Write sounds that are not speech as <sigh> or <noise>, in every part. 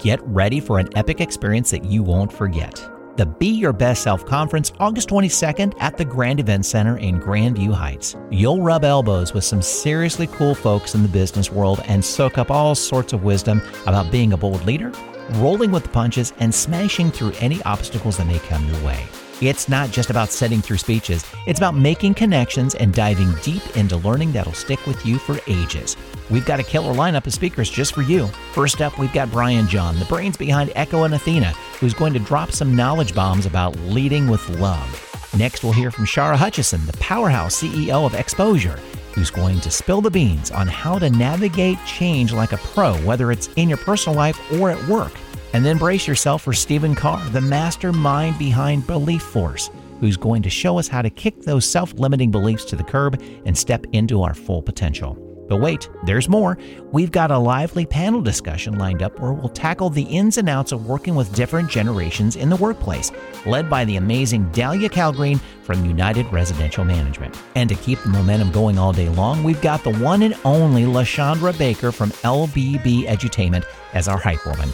Get ready for an epic experience that you won't forget. The Be Your Best Self Conference, August 22nd at the Grand Event Center in Grandview Heights. You'll rub elbows with some seriously cool folks in the business world and soak up all sorts of wisdom about being a bold leader, rolling with the punches, and smashing through any obstacles that may come your way. It's not just about setting through speeches, it's about making connections and diving deep into learning that'll stick with you for ages. We've got a killer lineup of speakers just for you. First up, we've got Brian John, the brains behind Echo and Athena, who's going to drop some knowledge bombs about leading with love. Next, we'll hear from Shara Hutchison, the powerhouse CEO of Exposure, who's going to spill the beans on how to navigate change like a pro, whether it's in your personal life or at work. And then brace yourself for Stephen Carr, the mastermind behind Belief Force, who's going to show us how to kick those self limiting beliefs to the curb and step into our full potential. But wait, there's more. We've got a lively panel discussion lined up where we'll tackle the ins and outs of working with different generations in the workplace, led by the amazing Dahlia Calgreen from United Residential Management. And to keep the momentum going all day long, we've got the one and only LaShondra Baker from LBB Edutainment as our hype woman.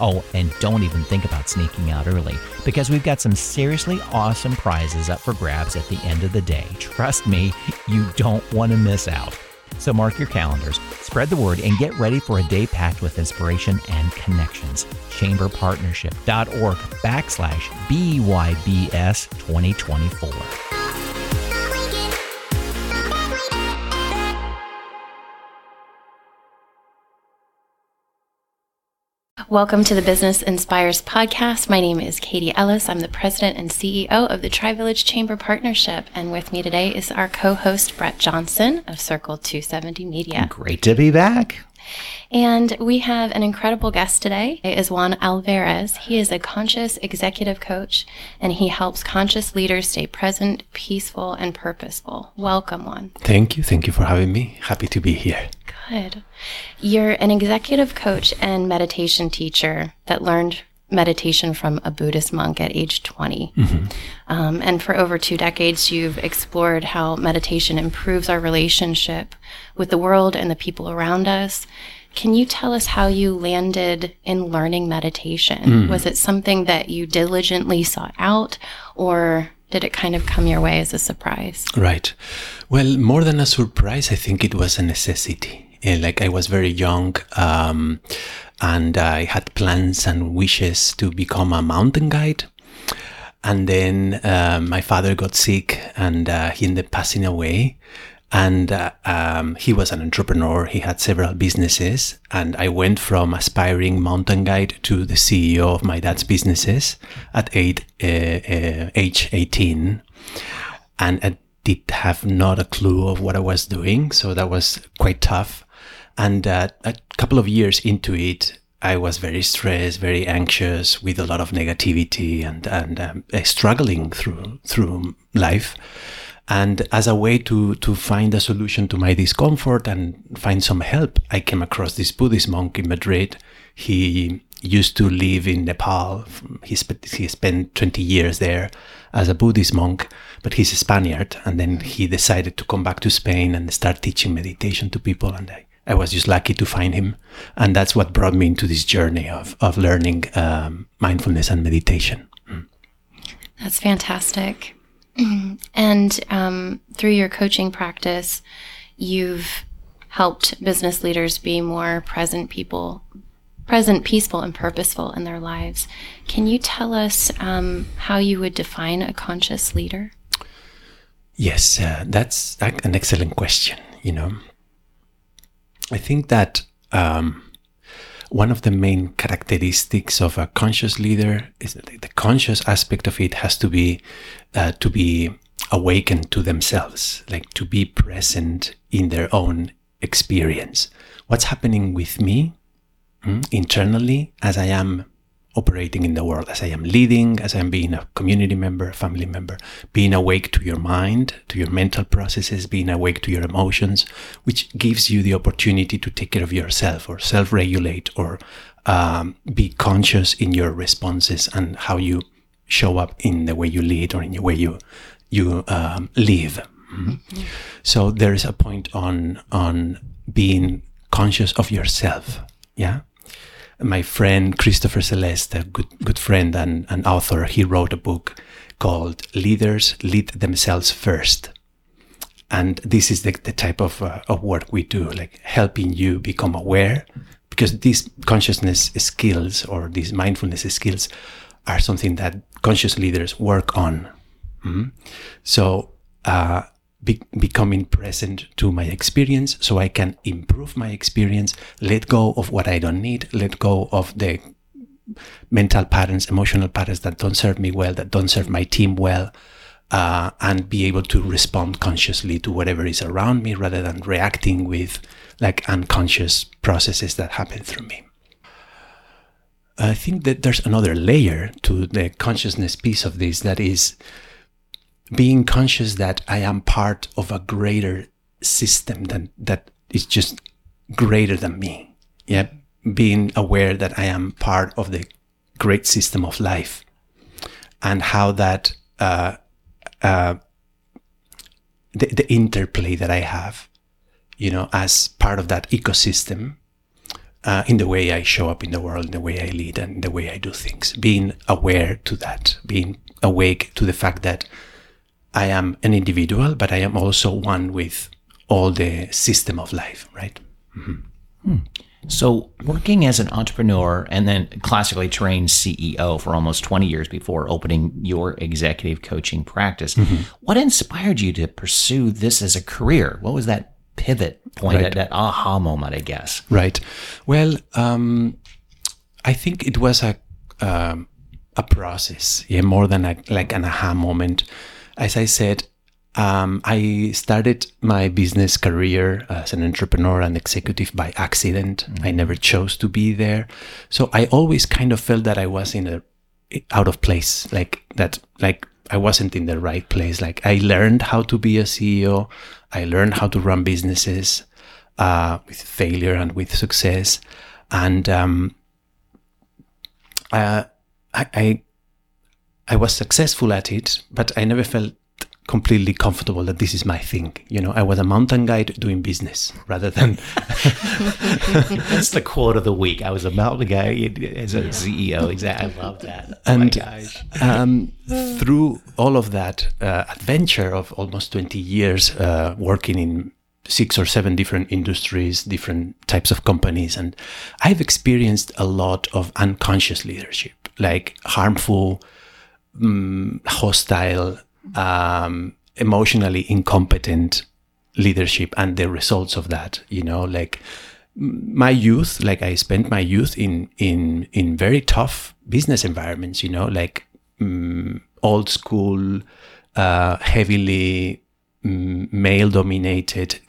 Oh, and don't even think about sneaking out early because we've got some seriously awesome prizes up for grabs at the end of the day. Trust me, you don't want to miss out. So mark your calendars, spread the word, and get ready for a day packed with inspiration and connections. Chamberpartnership.org backslash BYBS 2024. Welcome to the Business Inspires podcast. My name is Katie Ellis. I'm the president and CEO of the Tri Village Chamber Partnership. And with me today is our co host, Brett Johnson of Circle 270 Media. Great to be back. And we have an incredible guest today. It is Juan Alvarez. He is a conscious executive coach and he helps conscious leaders stay present, peaceful, and purposeful. Welcome, Juan. Thank you. Thank you for having me. Happy to be here. Good. You're an executive coach and meditation teacher that learned meditation from a Buddhist monk at age 20. Mm-hmm. Um, and for over two decades, you've explored how meditation improves our relationship with the world and the people around us. Can you tell us how you landed in learning meditation? Mm. Was it something that you diligently sought out, or did it kind of come your way as a surprise? Right. Well, more than a surprise, I think it was a necessity. Eh, like I was very young, um, and I had plans and wishes to become a mountain guide. And then uh, my father got sick, and uh, he ended up passing away. And uh, um, he was an entrepreneur. He had several businesses, and I went from aspiring mountain guide to the CEO of my dad's businesses at eight, uh, uh, age eighteen, and I did have not a clue of what I was doing. So that was quite tough. And uh, a couple of years into it, I was very stressed, very anxious, with a lot of negativity and and um, uh, struggling through through life. And as a way to to find a solution to my discomfort and find some help, I came across this Buddhist monk in Madrid. He used to live in Nepal. He, sp- he spent 20 years there as a Buddhist monk, but he's a Spaniard. And then he decided to come back to Spain and start teaching meditation to people. And I I was just lucky to find him. And that's what brought me into this journey of, of learning um, mindfulness and meditation. Mm. That's fantastic. And um, through your coaching practice, you've helped business leaders be more present people, present, peaceful, and purposeful in their lives. Can you tell us um, how you would define a conscious leader? Yes, uh, that's an excellent question. You know, I think that um, one of the main characteristics of a conscious leader is the conscious aspect of it has to be uh, to be awakened to themselves, like to be present in their own experience. What's happening with me mm, internally as I am operating in the world as I am leading, as I'm being a community member, a family member, being awake to your mind, to your mental processes, being awake to your emotions, which gives you the opportunity to take care of yourself or self regulate or um, be conscious in your responses and how you show up in the way you lead or in the way you you um, live. Mm-hmm. So there is a point on on being conscious of yourself. Yeah my friend Christopher Celeste, a good good friend and an author, he wrote a book called "Leaders Lead Themselves First. And this is the, the type of, uh, of work we do, like helping you become aware, because these consciousness skills or these mindfulness skills are something that conscious leaders work on. Mhm. So, uh, be- becoming present to my experience so I can improve my experience, let go of what I don't need, let go of the mental patterns, emotional patterns that don't serve me well, that don't serve my team well, uh, and be able to respond consciously to whatever is around me rather than reacting with like unconscious processes that happen through me. I think that there's another layer to the consciousness piece of this that is being conscious that I am part of a greater system than that is just greater than me. Yeah, being aware that I am part of the great system of life, and how that uh, uh, the, the interplay that I have, you know, as part of that ecosystem, uh, in the way I show up in the world, in the way I lead, and the way I do things. Being aware to that, being awake to the fact that I am an individual, but I am also one with all the system of life, right? So, working as an entrepreneur and then classically trained CEO for almost 20 years before opening your executive coaching practice, what inspired you to pursue this as a career? What was that pivot point, Right. that, that aha moment, I guess? Right. Well, um, I think it was a um, a process, yeah, more than a, like an aha moment. As I said, um, I started my business career as an entrepreneur and executive by accident. I never chose to be there, so I always kind of felt that I was in a out of place, like that, like I wasn't in the right place. Like I learned how to be a CEO, I learned how to run businesses uh, with failure and with success, and um, uh, I, I I was successful at it, but I never felt completely comfortable that this is my thing. You know, I was a mountain guide doing business rather than <laughs> <laughs> That's the quote of the week. I was a mountain guy as a CEO. Exactly. I love that. Oh And- my gosh. um, <laughs> through all of that uh, adventure of almost 20 years uh, working in six or seven different industries, different types of companies, and I've experienced a lot of unconscious leadership, like harmful, mm, hostile, um, emotionally incompetent leadership and the results of that. You know, like my youth like i spent my youth in in in very tough business environments you know like mm, old school uh heavily mm, male dominated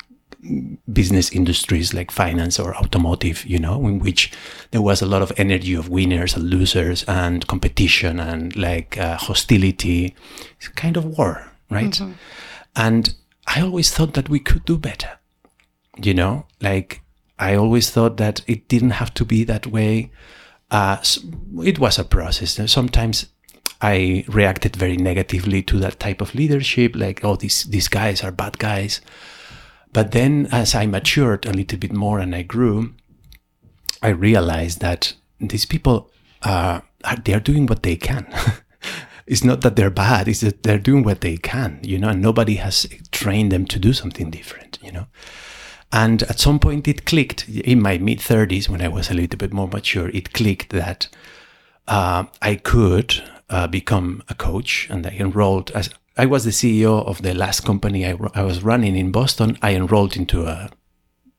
business industries like finance or automotive you know in which there was a lot of energy of winners and losers and competition and like uh, hostility. It's kind of war right? And i always thought that we could do better you know? Like i always thought that it didn't have to be that way. Uh, it was a process. Sometimes i reacted very negatively to that type of leadership like oh these these guys are bad guys but then as i matured a little bit more and i grew i realized that these people uh, are doing what they can <laughs> it's not that they're bad it's that they're doing what they can you know and nobody has trained them to do something different you know and at some point it clicked in my mid 30s when I was a little bit more mature. It clicked that uh, I could uh, become a coach and I enrolled as I was the CEO of the last company I, I was running in Boston. I enrolled into a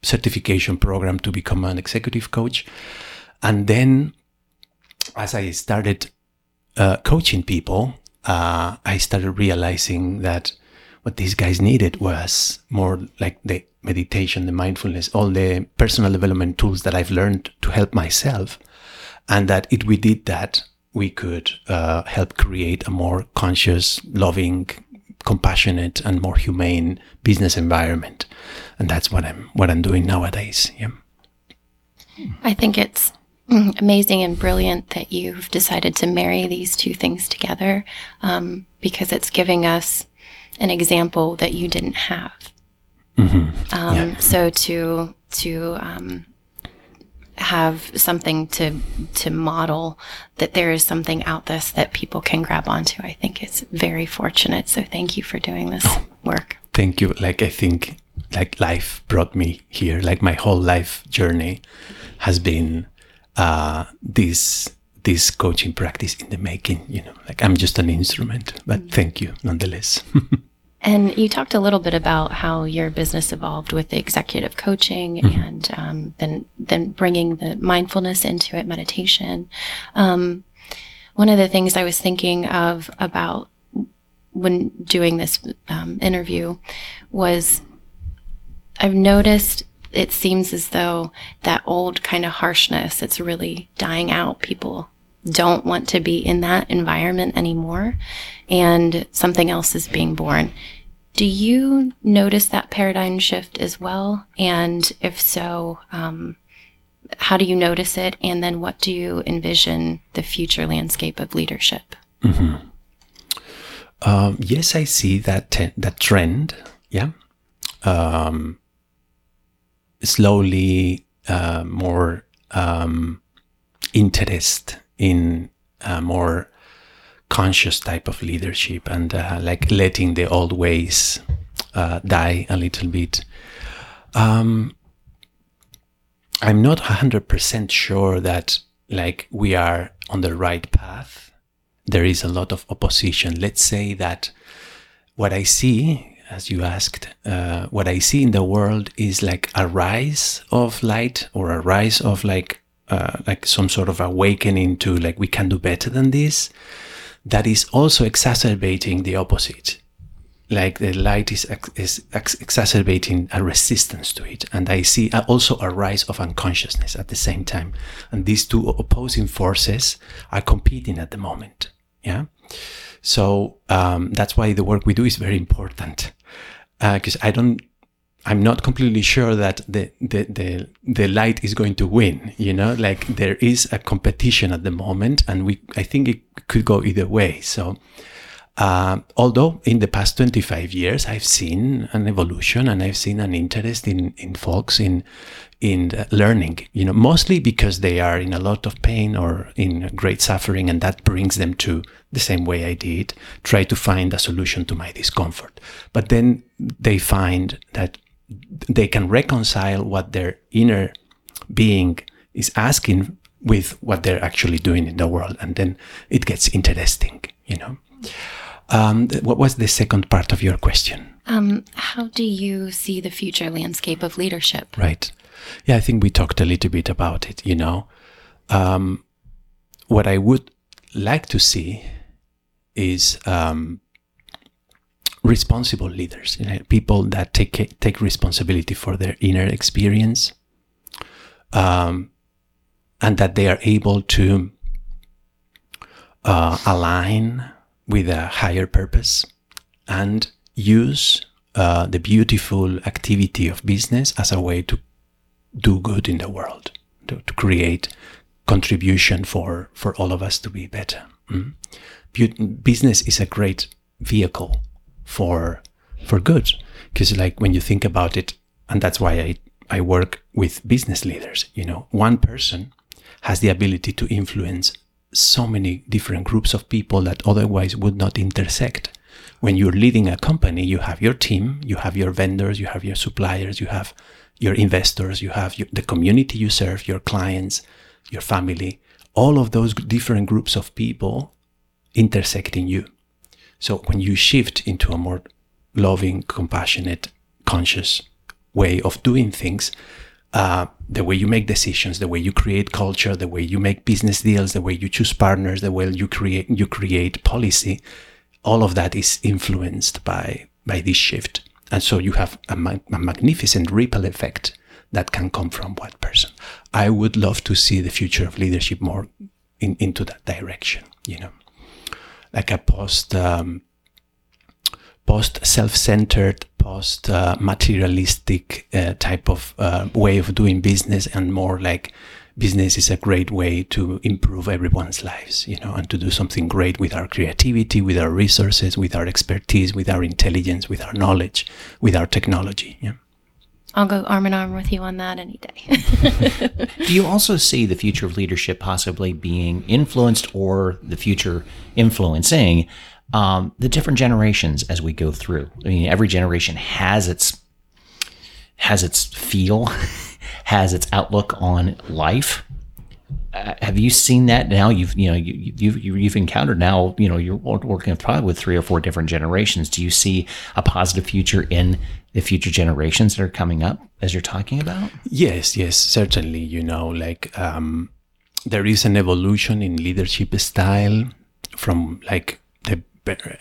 certification program to become an executive coach. And then as I started uh, coaching people, uh, I started realizing that what these guys needed was more like the meditation, the mindfulness, all the personal development tools that I've learned to help myself. And that if we did that, we could uh, help create a more conscious, loving, compassionate, and more humane business environment. And that's what I'm what I'm doing nowadays. Yeah. I think it's mm, amazing and brilliant that you've decided to marry these two things together um, because it's giving us an example that you didn't have. Um, So to to um, have something to to model that there is something out this that people can grab onto. I think it's very fortunate. So thank you for doing this work. Thank you. Like I think like life brought me here. Like my whole life journey has been uh, this this coaching practice in the making. You know, like I'm just an instrument. But mm-hmm. thank you nonetheless. <laughs> And you talked a little bit about how your business evolved with the executive coaching mm-hmm. and um, then then bringing the mindfulness into it, meditation. Um, one of the things I was thinking of about when doing this um, interview was I've noticed it seems as though that old kind of harshness it's really dying out. People don't want to be in that environment anymore and something else is being born. Do you notice that paradigm shift as well? And if so, um, how do you notice it? And then what do you envision the future landscape of leadership? Mm-hmm. Um, yes, I see that te- that trend. Yeah, um, slowly uh, more um, interest in uh, more conscious type of leadership and uh, like letting the old ways uh, die a little bit. Um, I'm not 100% sure that like we are on the right path. There is a lot of opposition. Let's say that what I see, as you asked, uh, what I see in the world is like a rise of light or a rise of like uh, like some sort of awakening to like we can do better than this that is also exacerbating the opposite. Like the light is, is exacerbating a resistance to it. And I see also a rise of unconsciousness at the same time. And these two opposing forces are competing at the moment. Yeah. So um, that's why the work we do is very important. Because uh, I don't I'm not completely sure that the, the, the, the light is going to win, you know, like there is a competition at the moment and we, I think it could go either way. So, uh, although in the past 25 years, I've seen an evolution and I've seen an interest in, in folks in, in learning, you know, mostly because they are in a lot of pain or in great suffering and that brings them to the same way I did, try to find a solution to my discomfort. But then they find that they can reconcile what their inner being is asking with what they're actually doing in the world. And then it gets interesting, you know. Um, what was the second part of your question? Um, how do you see the future landscape of leadership? Right. Yeah, I think we talked a little bit about it, you know. Um, what I would like to see is um, responsible leaders, you know, people that take take responsibility for their inner experience, um, and that they are able to uh, align with a higher purpose and use uh, the beautiful activity of business as a way to do good in the world, to, to create contribution for for all of us to be better. Mm? business is a great vehicle for for good because like when you think about it and that's why I I work with business leaders you know one person has the ability to influence so many different groups of people that otherwise would not intersect. When you're leading a company you have your team you have your vendors you have your suppliers you have your investors you have your, the community you serve your clients your family. All of those different groups of people intersecting you so when you shift into a more loving, compassionate, conscious way of doing things, uh, the way you make decisions, the way you create culture, the way you make business deals, the way you choose partners, the way you create you create policy, all of that is influenced by by this shift. And so you have a, ma- a magnificent ripple effect that can come from one person. I would love to see the future of leadership more in, into that direction, you know like a post um, post self-centered post uh, materialistic uh, type of uh, way of doing business and more like business is a great way to improve everyone's lives you know and to do something great with our creativity with our resources with our expertise with our intelligence with our knowledge with our technology yeah I'll go arm in arm with you on that any day. <laughs> Do you also see the future of leadership possibly being influenced or the future influencing um, the different generations as we go through? I mean, every generation has its has its feel, <laughs> has its outlook on life. Uh, have you seen that now? You've you know you, you've you've encountered now. You know you're working probably with three or four different generations. Do you see a positive future in the future generations that are coming up as you're talking about? Yes, yes, certainly. You know, like um, there is an evolution in leadership style from like the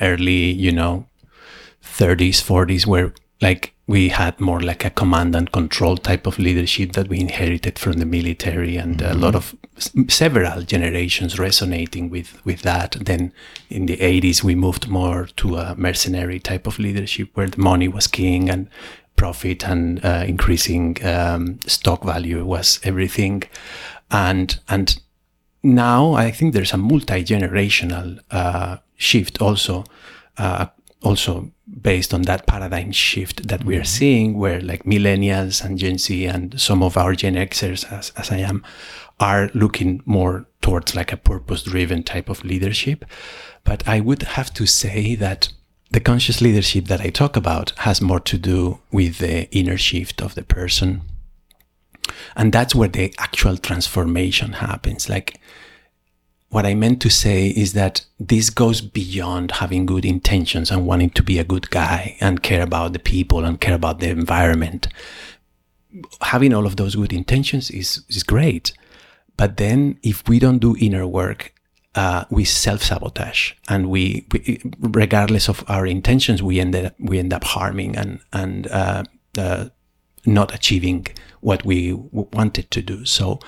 early, you know, 30s, 40s, where like we had more like a command and control type of leadership that we inherited from the military and mm-hmm. a lot of several generations resonating with with that then in the 80s we moved more to a mercenary type of leadership where the money was king and profit and uh, increasing um, stock value was everything and and now i think there's a multi-generational uh, shift also uh, also based on that paradigm shift that we are mm-hmm. seeing, where like millennials and Gen Z and some of our Gen Xers, as, as I am, are looking more towards like a purpose driven type of leadership. But I would have to say that the conscious leadership that I talk about has more to do with the inner shift of the person. And that's where the actual transformation happens. Like what I meant to say is that this goes beyond having good intentions and wanting to be a good guy and care about the people and care about the environment. Having all of those good intentions is, is great. But then if we don't do inner work, uh, we self sabotage and we, we, regardless of our intentions, we end up, we end up harming and, and, uh, uh, not achieving what we wanted to do. So,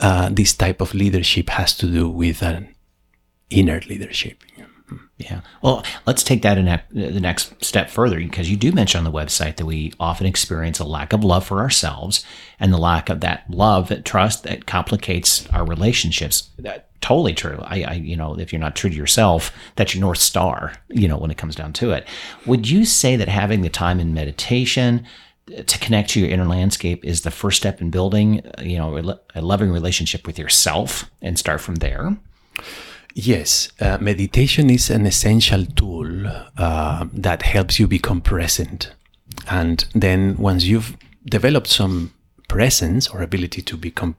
uh, this type of leadership has to do with an inner leadership. Yeah. Well, let's take that in the next step further because you do mention on the website that we often experience a lack of love for ourselves and the lack of that love, that trust that complicates our relationships. That totally true. I, I, you know, if you're not true to yourself, that's your north star. You know, when it comes down to it, would you say that having the time in meditation, to connect to your inner landscape is the first step in building, you know, a loving relationship with yourself and start from there. Yes, uh, meditation is an essential tool uh, that helps you become present. And then once you've developed some presence or ability to become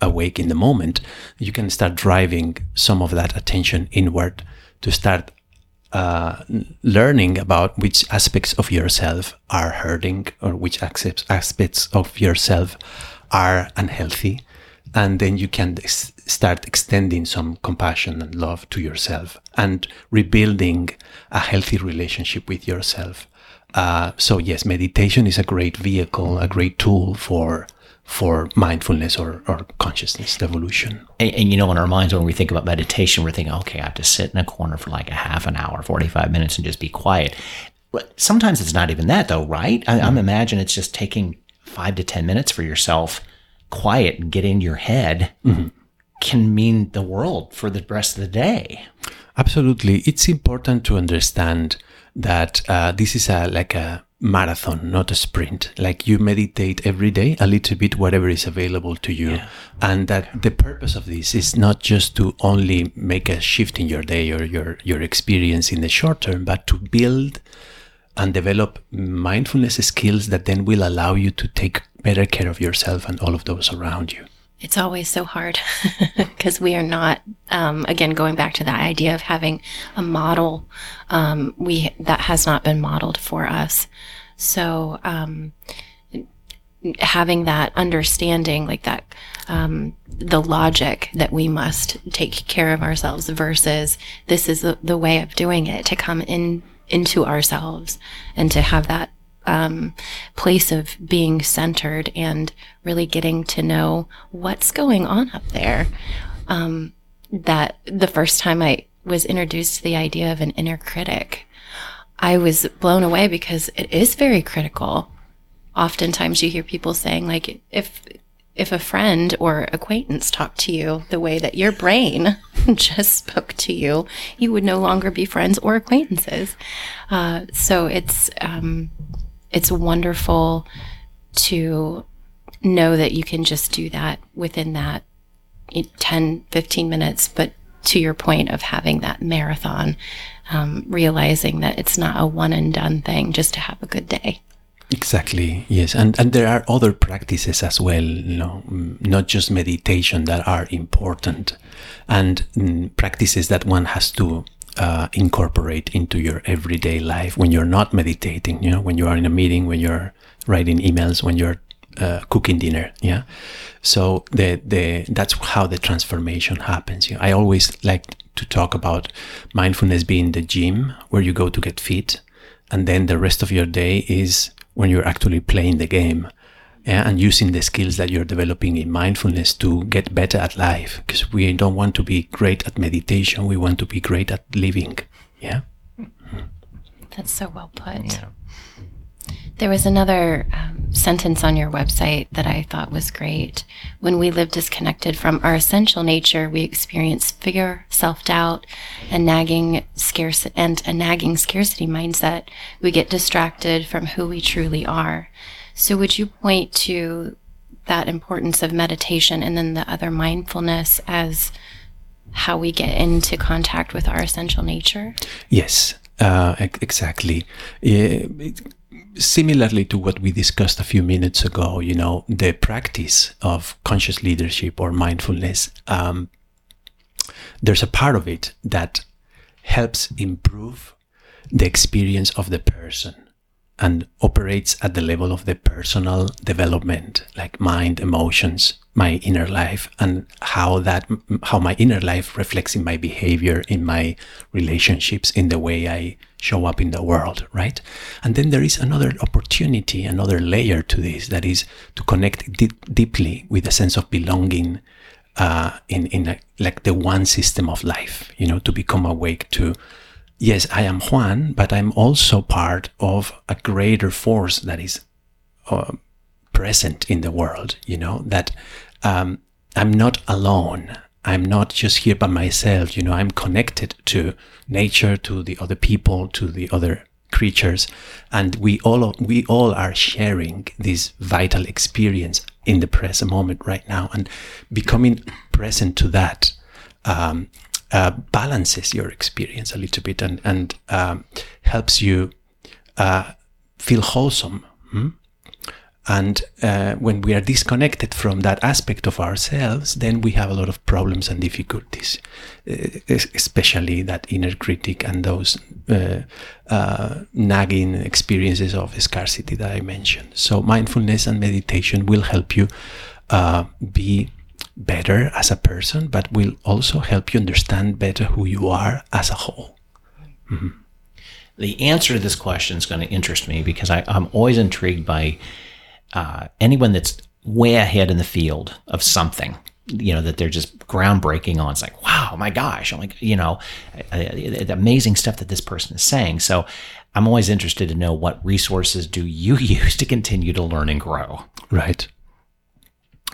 awake in the moment, you can start driving some of that attention inward to start uh, learning about which aspects of yourself are hurting or which aspects of yourself are unhealthy. And then you can ex- start extending some compassion and love to yourself and rebuilding a healthy relationship with yourself. Uh, so, yes, meditation is a great vehicle, a great tool for for mindfulness or, or consciousness evolution. And, and, you know, in our minds, when we think about meditation, we're thinking, okay, I have to sit in a corner for like a half an hour, 45 minutes and just be quiet. But sometimes it's not even that, though, right? I, am imagining it's just taking five to 10 minutes for yourself quiet and get in your head mm-hmm. can mean the world for the rest of the day. Absolutely. It's important to understand that uh, this is a like a marathon, not a sprint. Like you meditate every day, a little bit, whatever is available to you. Yeah. And that the purpose of this is not just to only make a shift in your day or your, your experience in the short term, but to build and develop mindfulness skills that then will allow you to take better care of yourself and all of those around you. It's always so hard <laughs> because we are not, um, again, going back to that idea of having a model, um, we that has not been modeled for us. So um, having that understanding, like that, um, the logic that we must take care of ourselves versus this is the, the way of doing it to come in into ourselves and to have that um, place of being centered and really getting to know what's going on up there. Um, that the first time I was introduced to the idea of an inner critic, I was blown away because it is very critical. Oftentimes you hear people saying like, if, if a friend or acquaintance talked to you the way that your brain <laughs> just spoke to you, you would no longer be friends or acquaintances. Uh, so it's, um, it's wonderful to know that you can just do that within that 10, 15 minutes, but to your point of having that marathon, um, realizing that it's not a one and done thing just to have a good day. Exactly. Yes, and and there are other practices as well. You know, mm, not just meditation that are important, and mm, practices that one has to uh, incorporate into your everyday life when you're not meditating. You know, when you are in a meeting, when you're writing emails, when you're uh, cooking dinner. Yeah. So the the that's how the transformation happens. You know, I always like to talk about mindfulness being the gym where you go to get fit, and then the rest of your day is when you're actually playing the game. Yeah, and using the skills that you're developing in mindfulness to get better at life because we don't want to be great at meditation we want to be great at living yeah that's so well put yeah. There was another um, sentence on your website that I thought was great. When we live disconnected from our essential nature, we experience fear, self-doubt, and nagging scarce and a nagging scarcity mindset. We get distracted from who we truly are. So, would you point to that importance of meditation and then the other mindfulness as how we get into contact with our essential nature? Yes, uh, exactly. Yeah, similarly to what we discussed a few minutes ago, you know, the practice of conscious leadership or mindfulness, um, there's a part of it that helps improve the experience of the person and operates at the level of the personal development, like mind, emotions, my inner life, and how that, how my inner life reflects in my behavior, in my relationships, in the way I show up in the world, right? And then there is another opportunity, another layer to this that is to connect deeply with a sense of belonging uh, in in a, like the one system of life. You know, to become awake to. Yes, I am Juan, but I'm also part of a greater force that is uh, present in the world. You know that um, I'm not alone. I'm not just here by myself, you know, I'm connected to nature, to the other people, to the other creatures. And we all, we all are sharing this vital experience in the present moment right now. And becoming present to that, um, uh, balances your experience a little bit and, and um, helps you uh, feel wholesome. Hmm? And uh, when we are disconnected from that aspect of ourselves, then we have a lot of problems and difficulties, especially that inner critic and those uh, uh, nagging experiences of scarcity that I mentioned. So, mindfulness and meditation will help you uh, be better as a person, but will also help you understand better who you are as a whole. Mm-hmm. The answer to this question is going to interest me because I, I'm always intrigued by uh, anyone that's way ahead in the field of something you know that they're just groundbreaking on. It's like wow my gosh. I'm like you know the amazing stuff that this person is saying. So i'm always interested to know what resources do you <laughs> use to continue to learn and grow. Right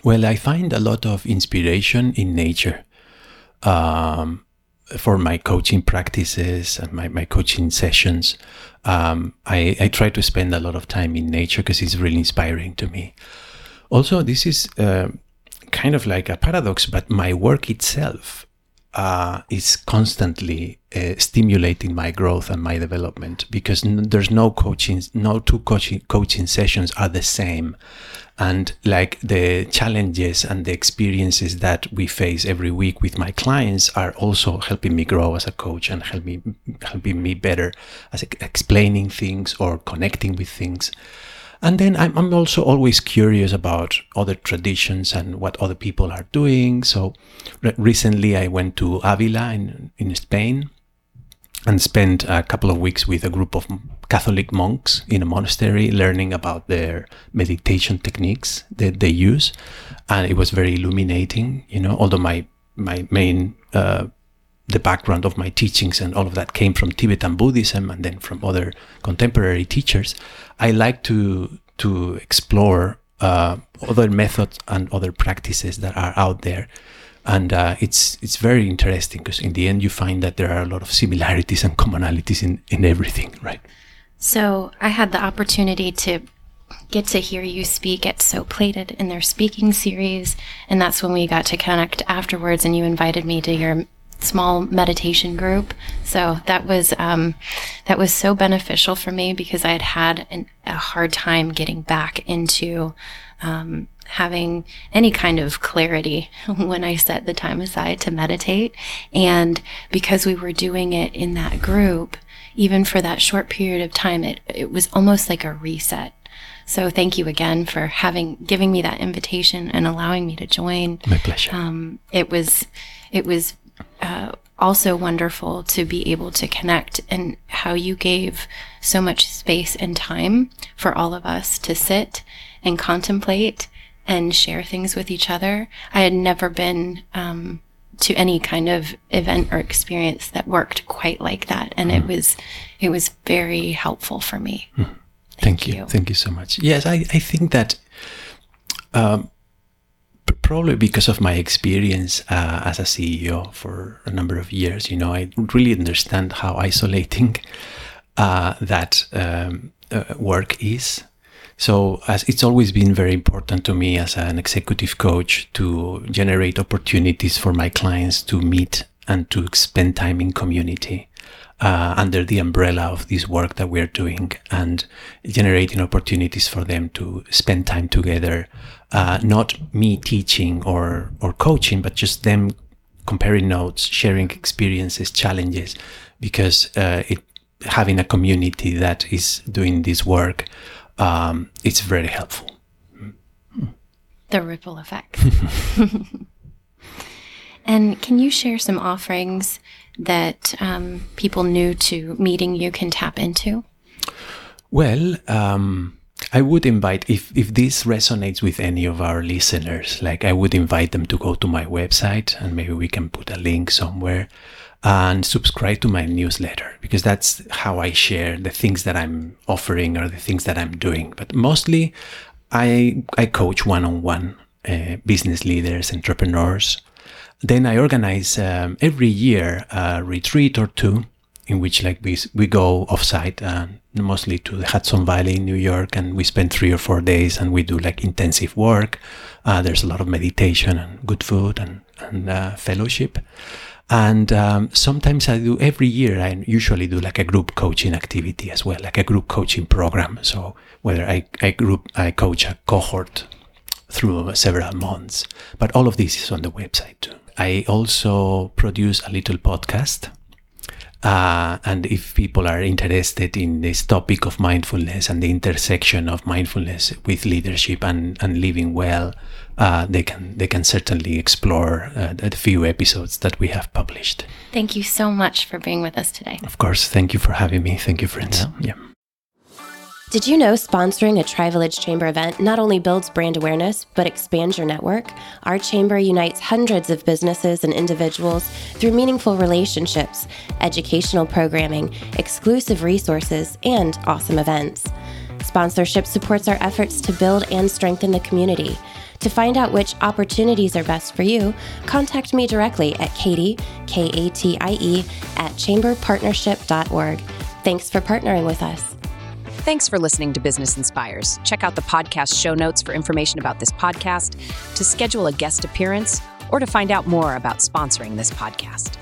well i find a lot of inspiration in nature um, for my coaching practices and my, my coaching sessions, um, I, I try to spend a lot of time in nature because it's really inspiring to me. Also, this is uh, kind of like a paradox, but my work itself uh, is constantly uh, stimulating my growth and my development because n- there's no coaching, no two coaching coaching sessions are the same and like the challenges and the experiences that we face every week with my clients are also helping me grow as a coach and help me helping me better as explaining things or connecting with things. And then I'm, I'm also always curious about other traditions and what other people are doing. So re- recently i went to avila in, in spain and spent a couple of weeks with a group of Catholic monks in a monastery learning about their meditation techniques that they use. And it was very illuminating, you know, although my, my main, uh, the background of my teachings and all of that came from Tibetan Buddhism and then from other contemporary teachers. I like to, to explore, uh, other methods and other practices that are out there and uh, it's it's very interesting because in the end you find that there are a lot of similarities and commonalities in in everything right so i had the opportunity to get to hear you speak at So Plated in their speaking series. And that's when we got to connect afterwards, and you invited me to your small meditation group. So that was um, that was so beneficial for me because I had had an, a hard time getting back into um, having any kind of clarity <laughs> when I set the time aside to meditate. And because we were doing it in that group, even for that short period of time, it, it was almost like a reset. So thank you again for having giving me that invitation and allowing me to join. My pleasure. Um, it was it was uh, also wonderful to be able to connect and how you gave so much space and time for all of us to sit and contemplate and share things with each other. I had never been um, to any kind of event or experience that worked quite like that, and mm. it was it was very helpful for me. Mm. Thank, Thank you. you. Thank you so much. Yes, I, I think that um, probably because of my experience uh, as a CEO for a number of years, you know, I really understand how isolating uh, that um, uh, work is. So, as it's always been very important to me as an executive coach to generate opportunities for my clients to meet and to spend time in community uh, under the umbrella of this work that we're doing and generating opportunities for them to spend time together. Uh, not me teaching or, or coaching, but just them comparing notes, sharing experiences, challenges, because uh, it, having a community that is doing this work, um, it's very helpful. The ripple effect. <laughs> and can you share some offerings that um, people new to meeting you can tap into? Well, um, I would invite if if this resonates with any of our listeners, like I would invite them to go to my website and maybe we can put a link somewhere and subscribe to my newsletter because that's how I share the things that I'm offering or the things that I'm doing. But mostly, I I coach one on one business leaders, entrepreneurs then I organize um, every year a retreat or two in which like we, we go offsite uh, mostly to the Hudson Valley in New York and we spend three or four days and we do like intensive work. Uh, there's a lot of meditation and good food and, and uh, fellowship. And um, sometimes I do every year, I usually do like a group coaching activity as well, like a group coaching program. So whether I, I group, I coach a cohort through several months, but all of this is on the website too. I also produce a little podcast. Uh, and if people are interested in this topic of mindfulness and the intersection of mindfulness with leadership and, and living well, uh, they can they can certainly explore uh, the few episodes that we have published. Thank you so much for being with us today. Of course, thank you for having me. Thank you, friends. yeah. yeah. Did you know sponsoring a Tri-Village Chamber event not only builds brand awareness, but expands your network? Our chamber unites hundreds of businesses and individuals through meaningful relationships, educational programming, exclusive resources, and awesome events. Sponsorship supports our efforts to build and strengthen the community. To find out which opportunities are best for you, contact me directly at Katie, K A T I E, at chamberpartnership.org. Thanks for partnering with us. Thanks for listening to Business Inspires. Check out the podcast show notes for information about this podcast, to schedule a guest appearance, or to find out more about sponsoring this podcast.